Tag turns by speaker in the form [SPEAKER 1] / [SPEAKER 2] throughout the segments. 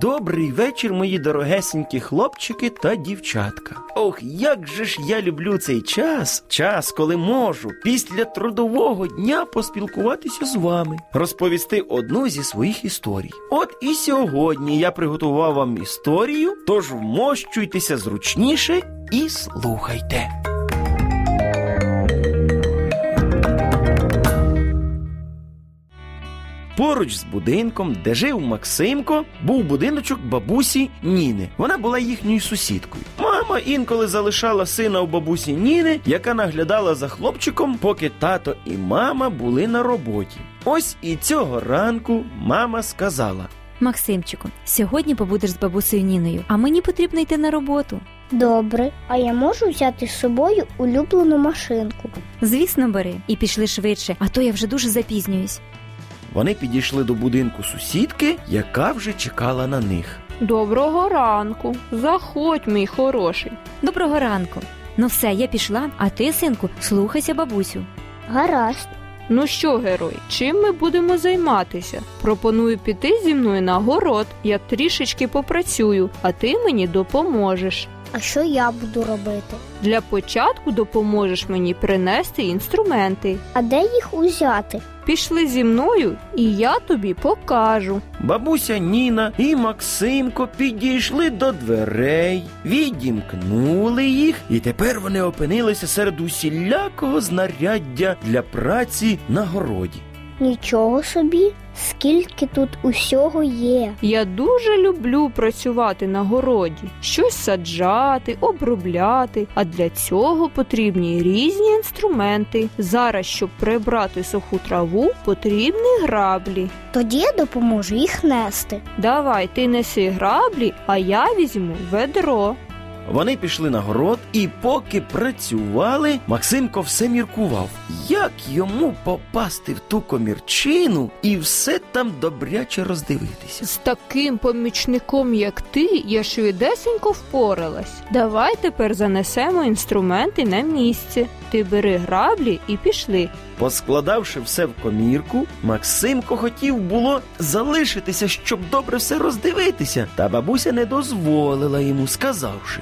[SPEAKER 1] Добрий вечір, мої дорогесенькі хлопчики та дівчатка. Ох, як же ж я люблю цей час, час, коли можу після трудового дня поспілкуватися з вами, розповісти одну зі своїх історій. От і сьогодні я приготував вам історію, тож вмощуйтеся зручніше і слухайте. Поруч з будинком, де жив Максимко, був будиночок бабусі Ніни. Вона була їхньою сусідкою. Мама інколи залишала сина у бабусі Ніни, яка наглядала за хлопчиком, поки тато і мама були на роботі. Ось і цього ранку мама сказала:
[SPEAKER 2] Максимчику, сьогодні побудеш з бабусею Ніною, а мені потрібно йти на роботу.
[SPEAKER 3] Добре, а я можу взяти з собою улюблену машинку.
[SPEAKER 2] Звісно, бери і пішли швидше, а то я вже дуже запізнююсь.
[SPEAKER 1] Вони підійшли до будинку сусідки, яка вже чекала на них.
[SPEAKER 4] Доброго ранку. Заходь, мій хороший.
[SPEAKER 2] Доброго ранку. Ну все, я пішла, а ти, синку, слухайся бабусю.
[SPEAKER 3] Гаразд.
[SPEAKER 4] Ну що, герой, чим ми будемо займатися? Пропоную піти зі мною на город. Я трішечки попрацюю, а ти мені допоможеш.
[SPEAKER 3] А що я буду робити?
[SPEAKER 4] Для початку допоможеш мені принести інструменти.
[SPEAKER 3] А де їх узяти?
[SPEAKER 4] Пішли зі мною, і я тобі покажу.
[SPEAKER 1] Бабуся Ніна і Максимко підійшли до дверей, відімкнули їх, і тепер вони опинилися серед усілякого знаряддя для праці на городі.
[SPEAKER 3] Нічого собі, скільки тут усього є.
[SPEAKER 4] Я дуже люблю працювати на городі, щось саджати, обробляти. А для цього потрібні різні інструменти. Зараз, щоб прибрати суху траву, потрібні граблі.
[SPEAKER 3] Тоді я допоможу їх нести.
[SPEAKER 4] Давай, ти неси граблі, а я візьму ведро.
[SPEAKER 1] Вони пішли на город, і поки працювали, Максимко все міркував, як йому попасти в ту комірчину і все там добряче роздивитися.
[SPEAKER 4] З таким помічником, як ти, я швидесенько впоралась. Давай тепер занесемо інструменти на місце. Ти бери граблі і пішли.
[SPEAKER 1] Поскладавши все в комірку, Максимко хотів було залишитися, щоб добре все роздивитися, та бабуся не дозволила йому, сказавши.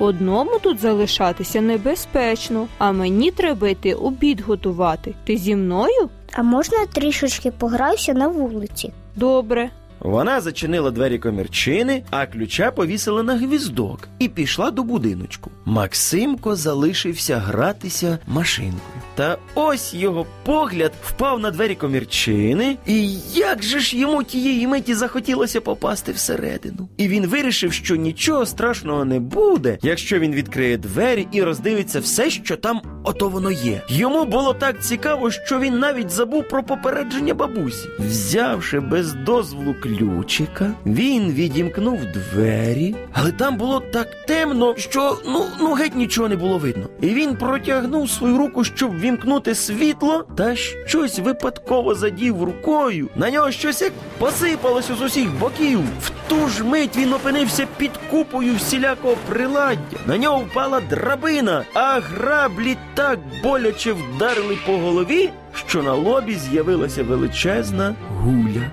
[SPEAKER 4] Одному тут залишатися небезпечно, а мені треба йти обід готувати. Ти зі мною?
[SPEAKER 3] А можна я трішечки пограюся на вулиці?
[SPEAKER 4] Добре.
[SPEAKER 1] Вона зачинила двері комірчини, а ключа повісила на гвіздок і пішла до будиночку. Максимко залишився гратися машинкою. Та ось його погляд впав на двері комірчини, і як же ж йому тієї миті захотілося попасти всередину. І він вирішив, що нічого страшного не буде, якщо він відкриє двері і роздивиться все, що там ото воно є. Йому було так цікаво, що він навіть забув про попередження бабусі. Взявши без дозволу ключика, він відімкнув двері, але там було так темно, що ну, ну геть нічого не було видно. І він протягнув свою руку, щоб вімкнути світло, та щось випадково задів рукою. На нього щось як посипалося з усіх боків. В ту ж мить він опинився під купою всілякого приладдя. На нього впала драбина, а граблі так боляче вдарили по голові, що на лобі з'явилася величезна гуля.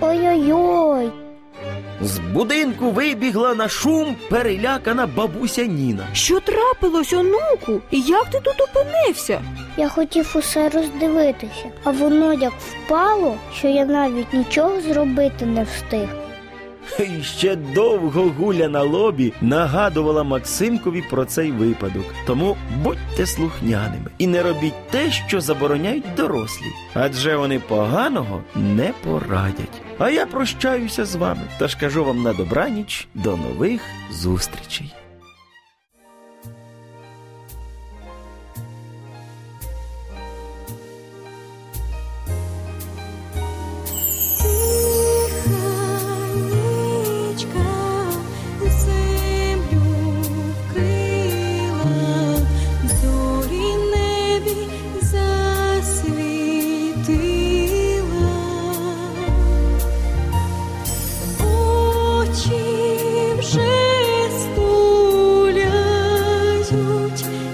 [SPEAKER 3] Ой-ой-ой.
[SPEAKER 1] З будинку вибігла на шум перелякана бабуся Ніна.
[SPEAKER 4] Що трапилось, онуку? І як ти тут опинився?
[SPEAKER 3] Я хотів усе роздивитися, а воно як впало, що я навіть нічого зробити не встиг.
[SPEAKER 1] І ще довго гуля на лобі нагадувала Максимкові про цей випадок. Тому будьте слухняними і не робіть те, що забороняють дорослі, адже вони поганого не порадять. А я прощаюся з вами, та ж кажу вам на добраніч до нових зустрічей.